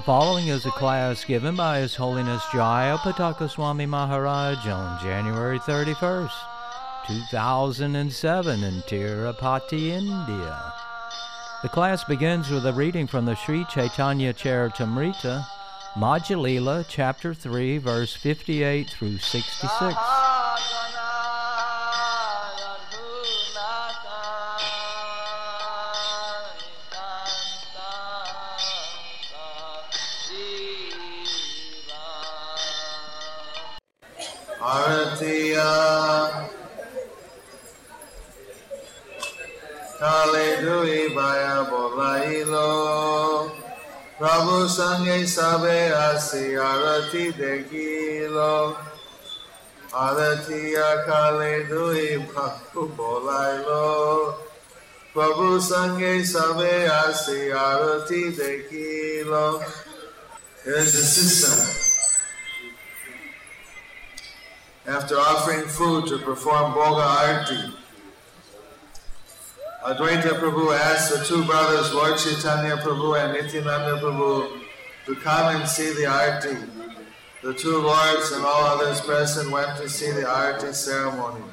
The following is a class given by His Holiness Jaya Swami Maharaj on January 31st, 2007 in Tirupati, India. The class begins with a reading from the Sri Chaitanya Charitamrita, Madhya Lila, chapter 3, verse 58 through 66. Aratiya Dui Baya Bolailo Prabhu Sangye Sabe Asi Arati Dekilo Aratiya Kale Dui Prabhu Bolailo Prabhu Sangye Sabe Asi Arati Dekilo Here's the system. after offering food to perform Boga Arti. Advaita Prabhu asked the two brothers, Lord Chaitanya Prabhu and Nityananda Prabhu, to come and see the Arti. The two lords and all others present went to see the Arti ceremony.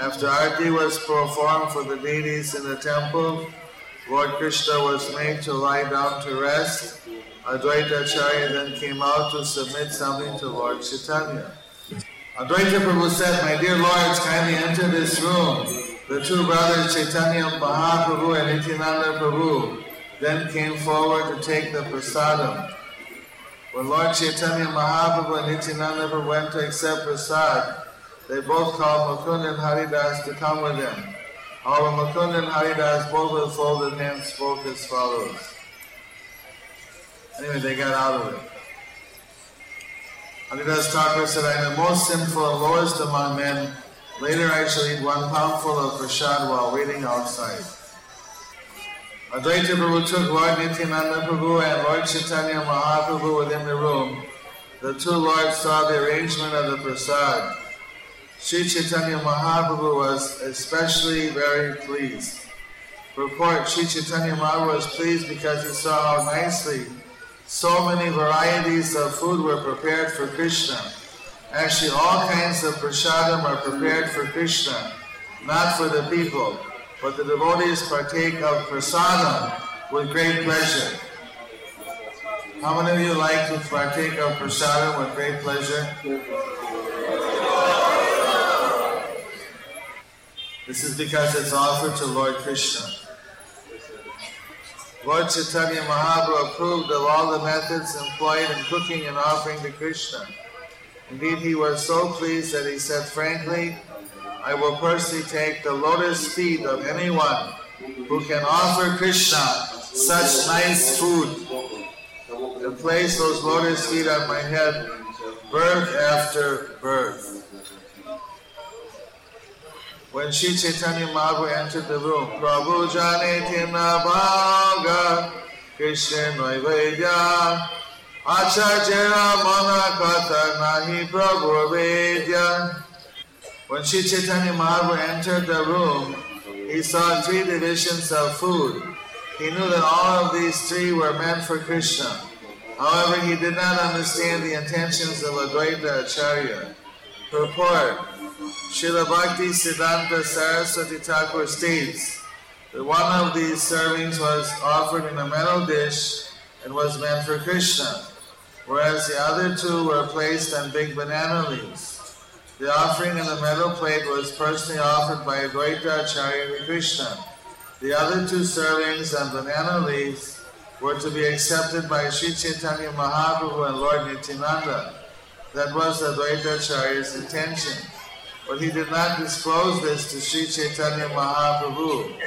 After Arti was performed for the deities in the temple, Lord Krishna was made to lie down to rest Advaita Acharya then came out to submit something to Lord Chaitanya. Advaita Prabhu said, My dear lords, kindly enter this room. The two brothers Chaitanya Mahaprabhu and Nityananda Prabhu then came forward to take the prasadam. When Lord Chaitanya Mahaprabhu and Nityananda Prabhu went to accept prasad, they both called Mukund and Haridas to come with them. However, Mukund and Haridas both with folded hands spoke as follows. Anyway, they got out of it. Haridas Thakur said, I am the most sinful and lowest among men. Later I shall eat one poundful of prasad while waiting outside. Advaita Prabhu took Lord Nityananda Prabhu and Lord Chaitanya Mahaprabhu within the room. The two lords saw the arrangement of the prasad. Sri Chaitanya Mahaprabhu was especially very pleased. Report, Sri Chaitanya Mahaprabhu was pleased because he saw how nicely so many varieties of food were prepared for Krishna. Actually, all kinds of prasadam are prepared for Krishna, not for the people, but the devotees partake of prasadam with great pleasure. How many of you like to partake of prasadam with great pleasure? This is because it's offered to Lord Krishna. Lord Chaitanya Mahaprabhu approved of all the methods employed in cooking and offering to Krishna. Indeed, he was so pleased that he said frankly, I will personally take the lotus feet of anyone who can offer Krishna such nice food and place those lotus feet on my head birth after birth. When Sri Chaitanya Mahaprabhu entered the room, Prabhu Jane Bhaga Krishna When Sri Chaitanya Mahaprabhu entered the room, he saw three divisions of food. He knew that all of these three were meant for Krishna. However, he did not understand the intentions of Advaita Acharya. Purport Srila Bhakti Siddhanta Saraswati Thakur states that one of these servings was offered in a metal dish and was meant for Krishna, whereas the other two were placed on big banana leaves. The offering in the metal plate was personally offered by Advaita Acharya Krishna. The other two servings on banana leaves were to be accepted by Sri Chaitanya Mahaprabhu and Lord Nityananda. That was the Advaita Acharya's intention but he did not disclose this to Sri Chaitanya Mahaprabhu.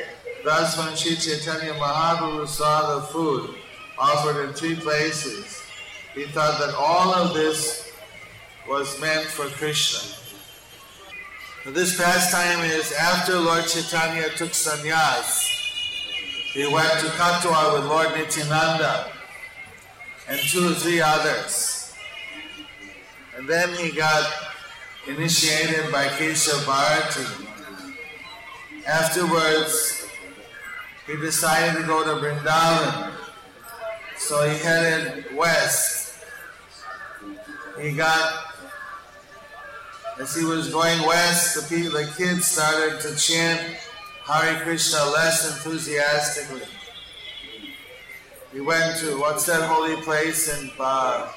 Thus, when Sri Chaitanya Mahaprabhu saw the food offered in three places, he thought that all of this was meant for Krishna. This pastime is after Lord Chaitanya took sannyas. He went to Katwa with Lord Nityananda and two or three others. And then he got initiated by Keshav Bharati. Afterwards, he decided to go to Vrindavan. So he headed west. He got, as he was going west, the, people, the kids started to chant Hare Krishna less enthusiastically. We went to what's that holy place in uh,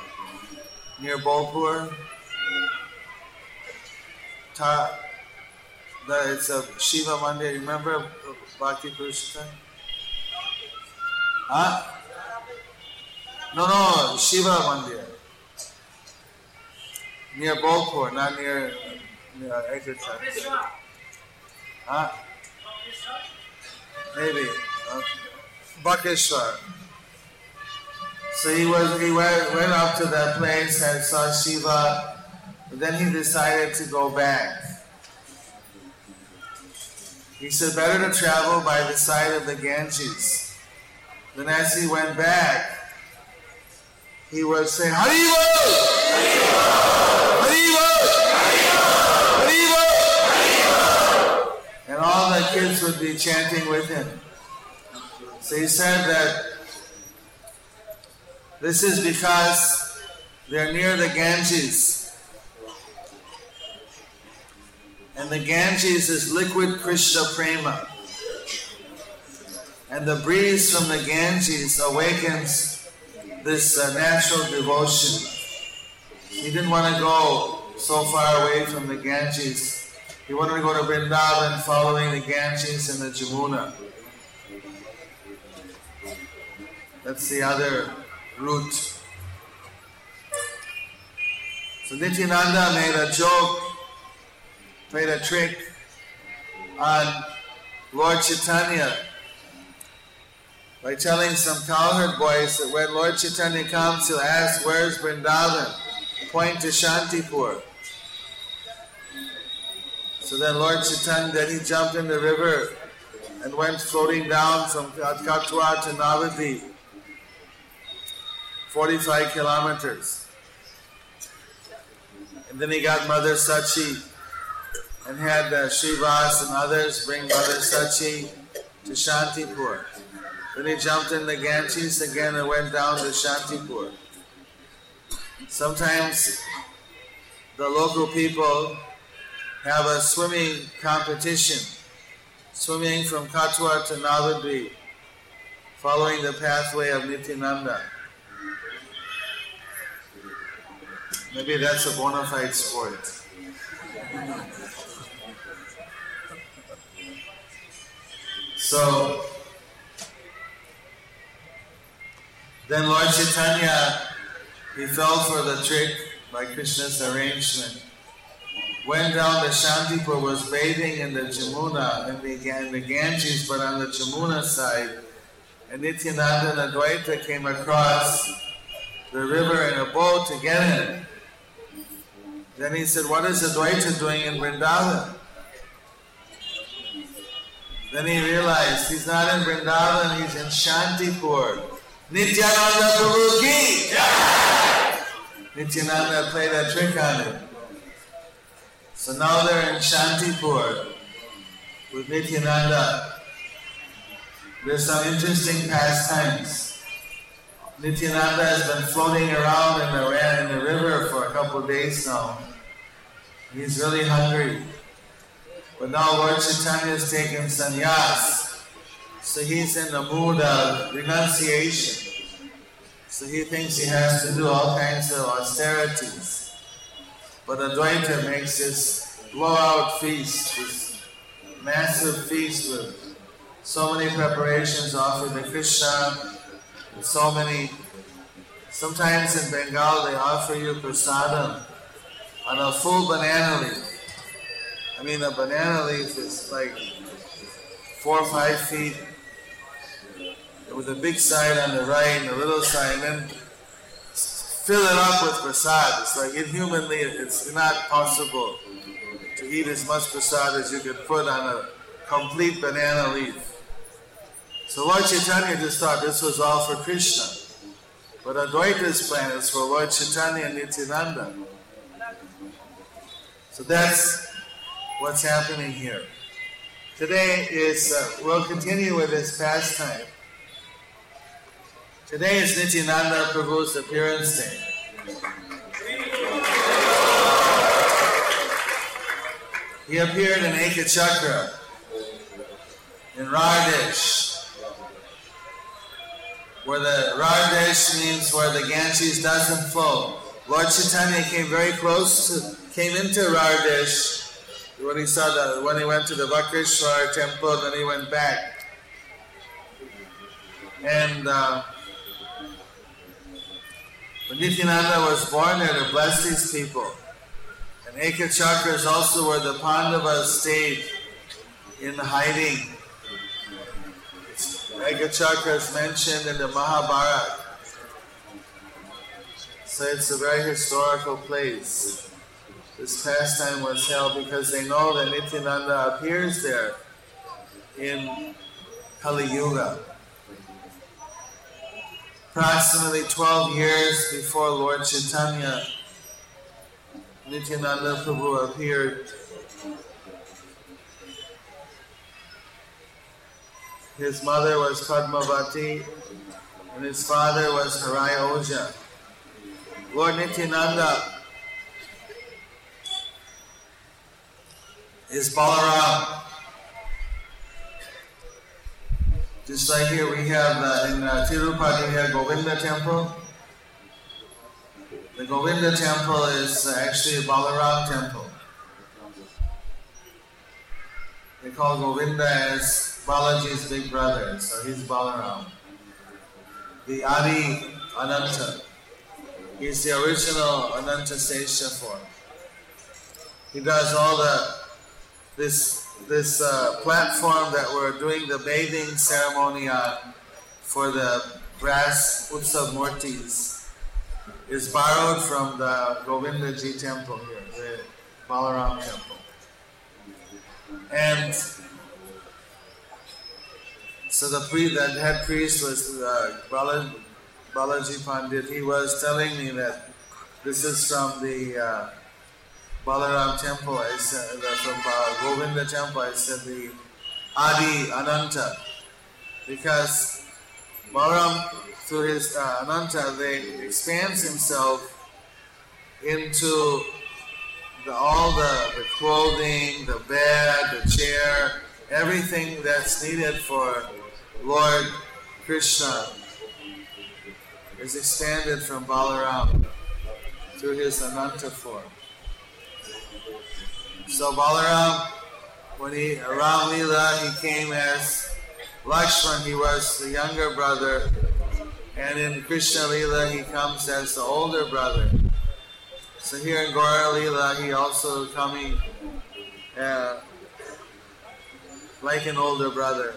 near Bolpur? Ta, the, it's a Shiva Mandir. Remember Bhakti Purushottam? Huh? No, no, Shiva Mandir. Near Bolpur, not near near Ekata. Huh? Maybe. Uh. So he was he went, went up to that place and saw Shiva, then he decided to go back. He said better to travel by the side of the Ganges. Then as he went back, he would say, Haribo! Haribo! Haribo! And all the kids would be chanting with him. So he said that this is because they're near the Ganges. And the Ganges is liquid Krishna prema. And the breeze from the Ganges awakens this uh, natural devotion. He didn't want to go so far away from the Ganges. He wanted to go to Vrindavan following the Ganges and the Jamuna. That's the other route. So Nityananda made a joke, played a trick on Lord Chaitanya by telling some cowherd boys that when Lord Chaitanya comes, he'll ask, Where's Vrindavan? Point to Shantipur. So then Lord Chaitanya, then he jumped in the river and went floating down from Katwa to Navadip. 45 kilometers. And then he got Mother Sachi and had uh, Srivas and others bring Mother Sachi to Shantipur. Then he jumped in the Ganges again and went down to Shantipur. Sometimes the local people have a swimming competition, swimming from Katwa to Navadvip, following the pathway of Nityananda. Maybe that's a bona fide sport. So, then Lord Chaitanya, he fell for the trick by Krishna's arrangement. Went down to Shantipur, was bathing in the Jamuna, the, in the Ganges, but on the Jamuna side. And Nityananda and Advaita came across the river in a boat to get him. Then he said, What is Advaita doing in Vrindavan? Then he realized he's not in Vrindavan, he's in Shantipur. Nityananda Prabhu ki! Nityananda played a trick on him. So now they're in Shantipur with Nityananda. There's some interesting pastimes. Nityananda has been floating around in the, in the river for a couple days now. He's really hungry. But now Lord Chaitanya has taken sannyas. So he's in the mood of renunciation. So he thinks he has to do all kinds of austerities. But Advaita makes this blowout feast, this massive feast with so many preparations offered to Krishna, with so many. Sometimes in Bengal they offer you prasadam on a full banana leaf. I mean, a banana leaf is like four or five feet with a big side on the right and a little side, and then fill it up with prasad. It's like inhumanly, it's not possible to eat as much prasad as you could put on a complete banana leaf. So Lord Chaitanya just thought this was all for Krishna. But Advaita's plan is for Lord Chaitanya and Nityananda. So that's what's happening here. Today is, uh, we'll continue with this pastime. Today is Nityananda Prabhu's appearance day. He appeared in Ekachakra, in Rardesh, where the Rardesh means where the Ganges doesn't flow. Lord Chaitanya came very close to, came into Rardesh when he saw the when he went to the Vakreshwar temple, then he went back. And uh, when Nityananda was born there to bless these people. And Ekachakra is also where the Pandavas stayed in hiding. Ekachakra is mentioned in the Mahabharata. So it's a very historical place this pastime was held because they know that Nityananda appears there in Kali Yuga. Approximately 12 years before Lord Chaitanya, Nityananda Prabhu appeared. His mother was Padmavati and his father was Harai Oja. Lord Nityananda is Balaram. Just like here we have uh, in uh, Tirupati, we have Govinda temple. The Govinda temple is uh, actually a Balaram temple. They call Govinda as Balaji's big brother, so he's Balaram. The Adi Ananta, he's the original Ananta Sesha form. He does all the this this uh, platform that we're doing the bathing ceremony on for the brass Utsav Murtis is borrowed from the Govindaji temple here, the Balaram temple. And so the the head priest was uh, Balaji Pandit. He was telling me that this is from the uh, Balaram temple, is said, from uh, Govinda temple, is said the Adi Ananta. Because Balaram, through his uh, Ananta, they expands himself into the, all the, the clothing, the bed, the chair, everything that's needed for Lord Krishna is expanded from Balaram through his Ananta form. So Balaram, when he around Lila, he came as Lakshman, he was the younger brother, and in Krishna Lila, he comes as the older brother. So here in Gaura Leela, he also coming uh, like an older brother.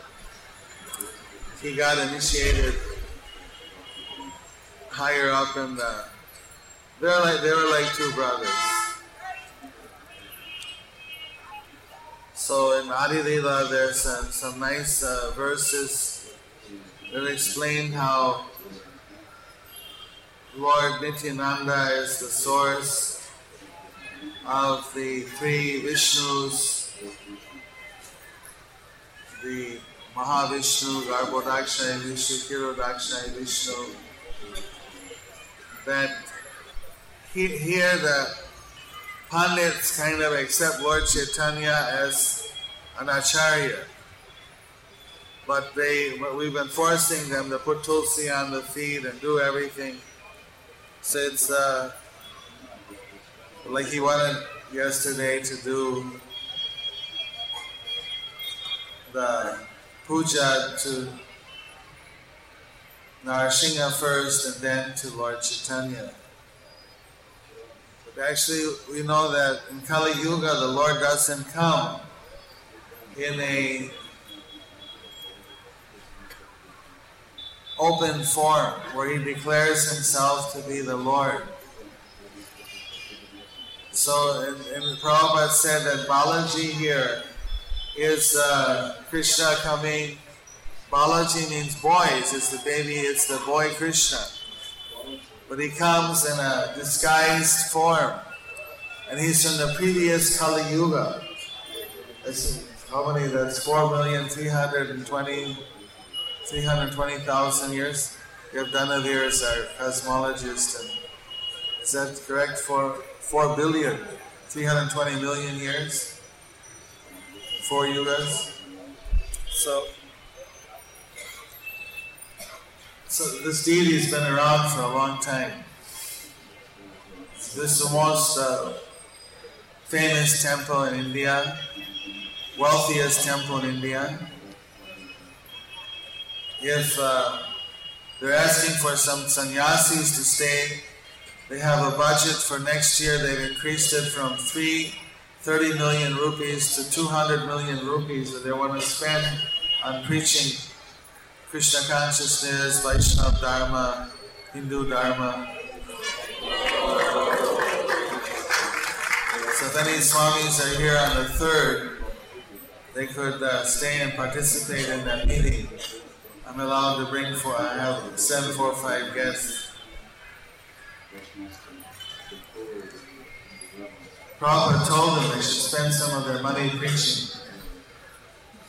He got initiated higher up in the. They're like they were like two brothers. So in Adi Leela, there's some nice uh, verses that explain how Lord Nityananda is the source of the three Vishnus, the Mahavishnu, Garbhodakashayi Vishnu, Kshirodakashayi Vishnu, that here the Pandits kind of accept Lord Chaitanya as an acharya. But they, we've been forcing them to put tulsi on the feet and do everything. It's uh, like he wanted yesterday to do the puja to Narasimha first and then to Lord Chaitanya. Actually, we know that in Kali Yuga, the Lord doesn't come in a open form where he declares himself to be the Lord. So, and, and Prabhupada said that Balaji here is uh, Krishna coming. Balaji means boys, it's the baby, it's the boy Krishna. But he comes in a disguised form, and he's from the previous Kali Yuga. That's, how many? That's 4,320,000 320, years. Yevdanavir is our cosmologist, and is that correct? For 4 billion, 320 million years? Four yugas? So, so this deity has been around for a long time. This is the most uh, famous temple in India, wealthiest temple in India. If uh, they're asking for some sannyasis to stay, they have a budget for next year. They've increased it from three 30 million rupees to 200 million rupees that they want to spend on preaching Krishna consciousness, Vaishnava Dharma, Hindu Dharma. So if any swamis are here on the third, they could uh, stay and participate in that meeting. I'm allowed to bring four, I have seven, four, five guests. Prabhupada told them they should spend some of their money preaching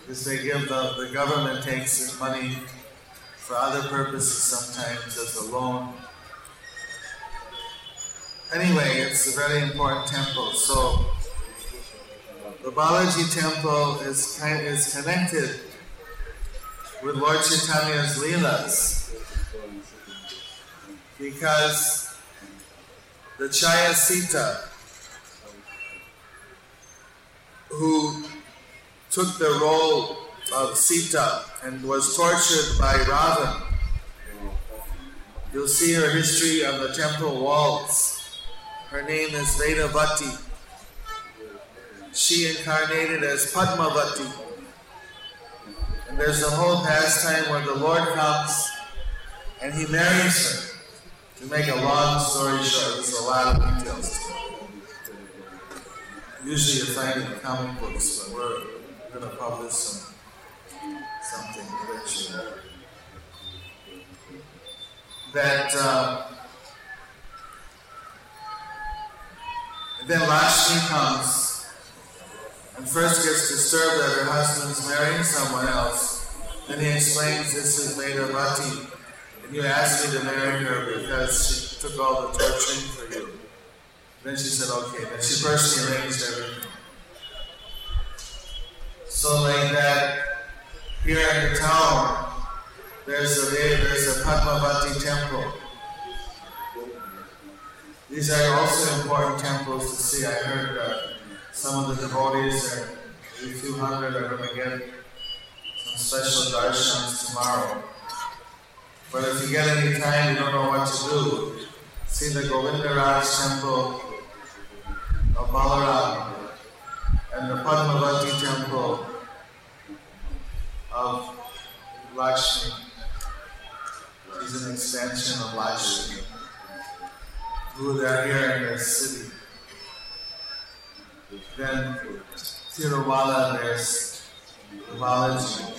because they give the, the government takes this money for other purposes sometimes as a loan. Anyway, it's a very important temple. So the Balaji temple is kind is connected with Lord Chaitanya's Leelas because the Chaya Sita who took the role of Sita and was tortured by Ravan. You'll see her history on the temple walls. Her name is Vedavati. She incarnated as Padmavati. And there's a whole pastime where the Lord comes and he marries her. To make a long story short, there's a lot of details usually you find in comic books, but we're going to publish some something eventually. That uh, then Lakshmi comes and first gets disturbed that her husband's marrying someone else. Then he explains this is Vedavati, and you asked me to marry her because she took all the torturing for you. Then she said, okay. Then she personally arranged everything. So like that, here in the town, there's a there's a Padmavati temple. These are also important temples to see. I heard that some of the devotees, are, a few hundred, are going to get some special darshans tomorrow. But if you get any time, you don't know what to do, see the Govindaraj temple of Balaram and the Padmavati temple of Lakshmi is an extension of Lakshmi, who are here in this city. Then there's the Balaji.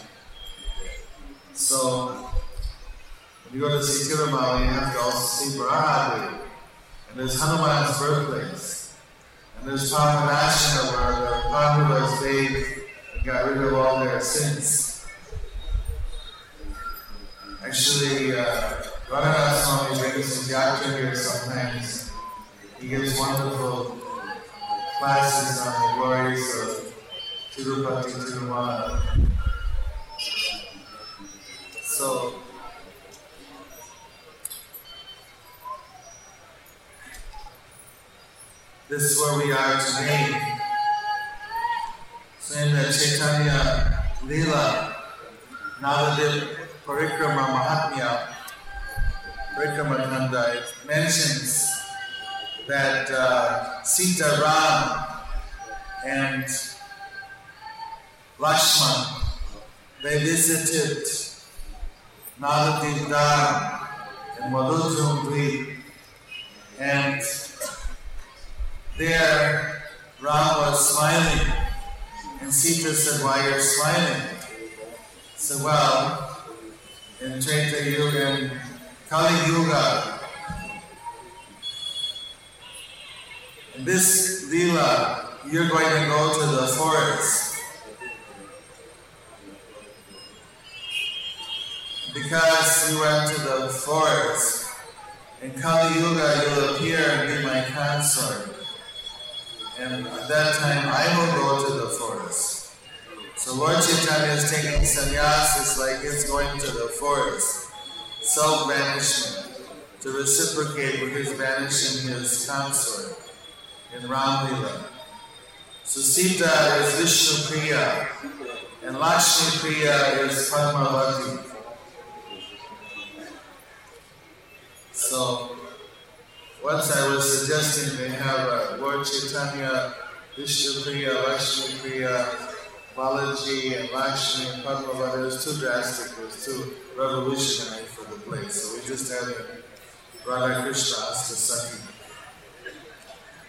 So when you go to see Tirumala, you have to also see Brahadi. And there's Hanuman's birthplace. And there's Papanashana where the Pandavas bathed and got rid of all their sins. Actually, uh, Radhanath Swami brings his here sometimes. He gives wonderful classes on the glories of Tirupati Tirumala. So, This is where we are today. So in the Chaitanya Leela, Navadip Parikrama Mahatmya, Parikrama Kanda, it mentions that uh, Sita Ram and Lakshman, they visited Navadip and in Madhujum and there Ram was smiling, and Sita said, Why are you're smiling? So, well, in Treta Yuga, in Kali Yuga, in this Leela, you're going to go to the forest. Because you went to the forest, in Kali Yuga you'll appear and be my consort. And at that time I will go to the forest. So Lord Chaitanya is taking sannyas, it's like he's going to the forest. Self-banishment. To reciprocate with his banishing his consort in Ramlila. So Sita is Vishnu Priya and Lakshmi Priya is Padmavati. So once I was suggesting they have a Lord Chaitanya, Vishnu Priya, Lakshmi Priya, Balaji and Lakshmi and Padmavati. It was too drastic, it was too revolutionary for the place. So we just had Radha Krishna Ashtasakhi.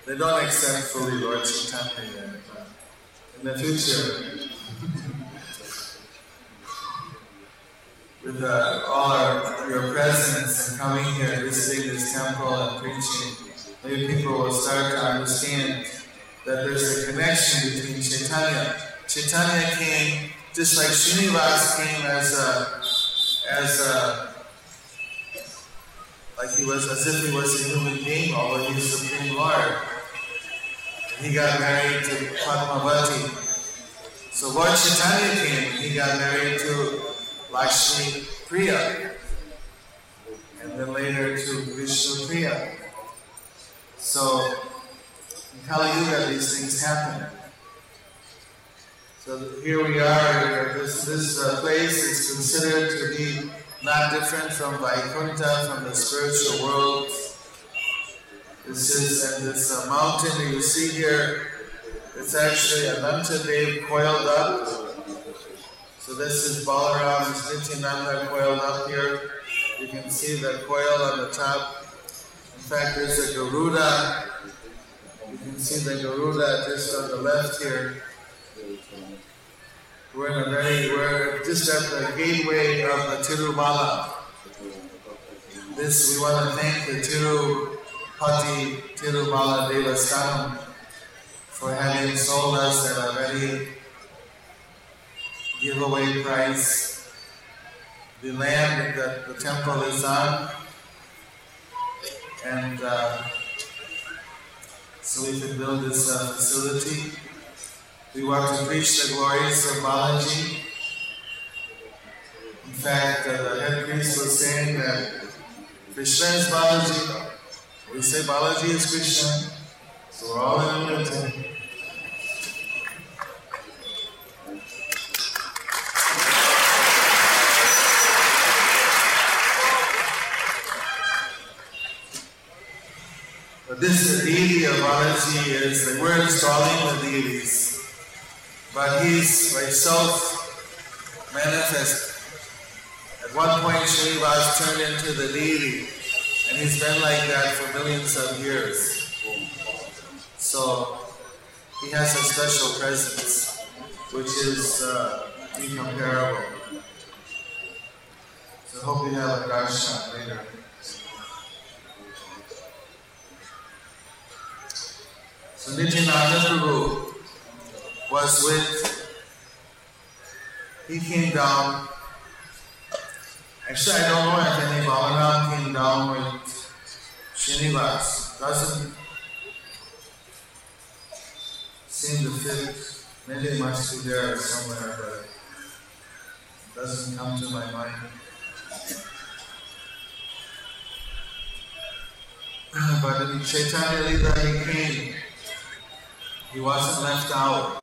They don't accept fully Lord Chaitanya yet. But in the future, with uh, all our, your presence and coming here, and visiting this temple and preaching, maybe people will start to understand that there's a connection between Chaitanya. Chaitanya came just like Srinivas came as a, as a, like he was, as if he was a human being, although he he's Supreme Lord. And he got married to Padmavati. So Lord Chaitanya came, he got married to Lakshmi Priya, and then later to Vishnu Priya. So in Kali Yuga, these things happen. So here we are. This this uh, place is considered to be not different from Vaikuntha, from the spiritual world. This is and this uh, mountain that you see here. It's actually Ananta Dev coiled up. So this is Balaram Nityananda coiled up here. You can see the coil on the top. In fact, there's a Garuda. You can see the Garuda just on the left here. We're in a very, we're just at the gateway of the Tirumala. This, we want to thank the Tirupati Tirumala Devasthanam for having sold us at a very giveaway price. The land that the temple is on, and uh, so we can build this uh, facility. We want to preach the glories of Balaji. In fact, uh, the head priest was saying that Krishna is Balaji. We say Balaji is Krishna, so we're all in unity. But this deity of Balaji is the we're installing the deities. But he's like self manifest. At one point Srinivas turned into the deity, and he's been like that for millions of years. So he has a special presence, which is uh, incomparable. So hope you have a darshan later. So Nityananda Prabhu was with, he came down. Actually, I don't know if any Balaram came down with Srinivas. Doesn't seem to fit. Maybe it must be there somewhere, but doesn't come to my mind. Ah, but in Chaitanya Lila, he came. He wasn't left out.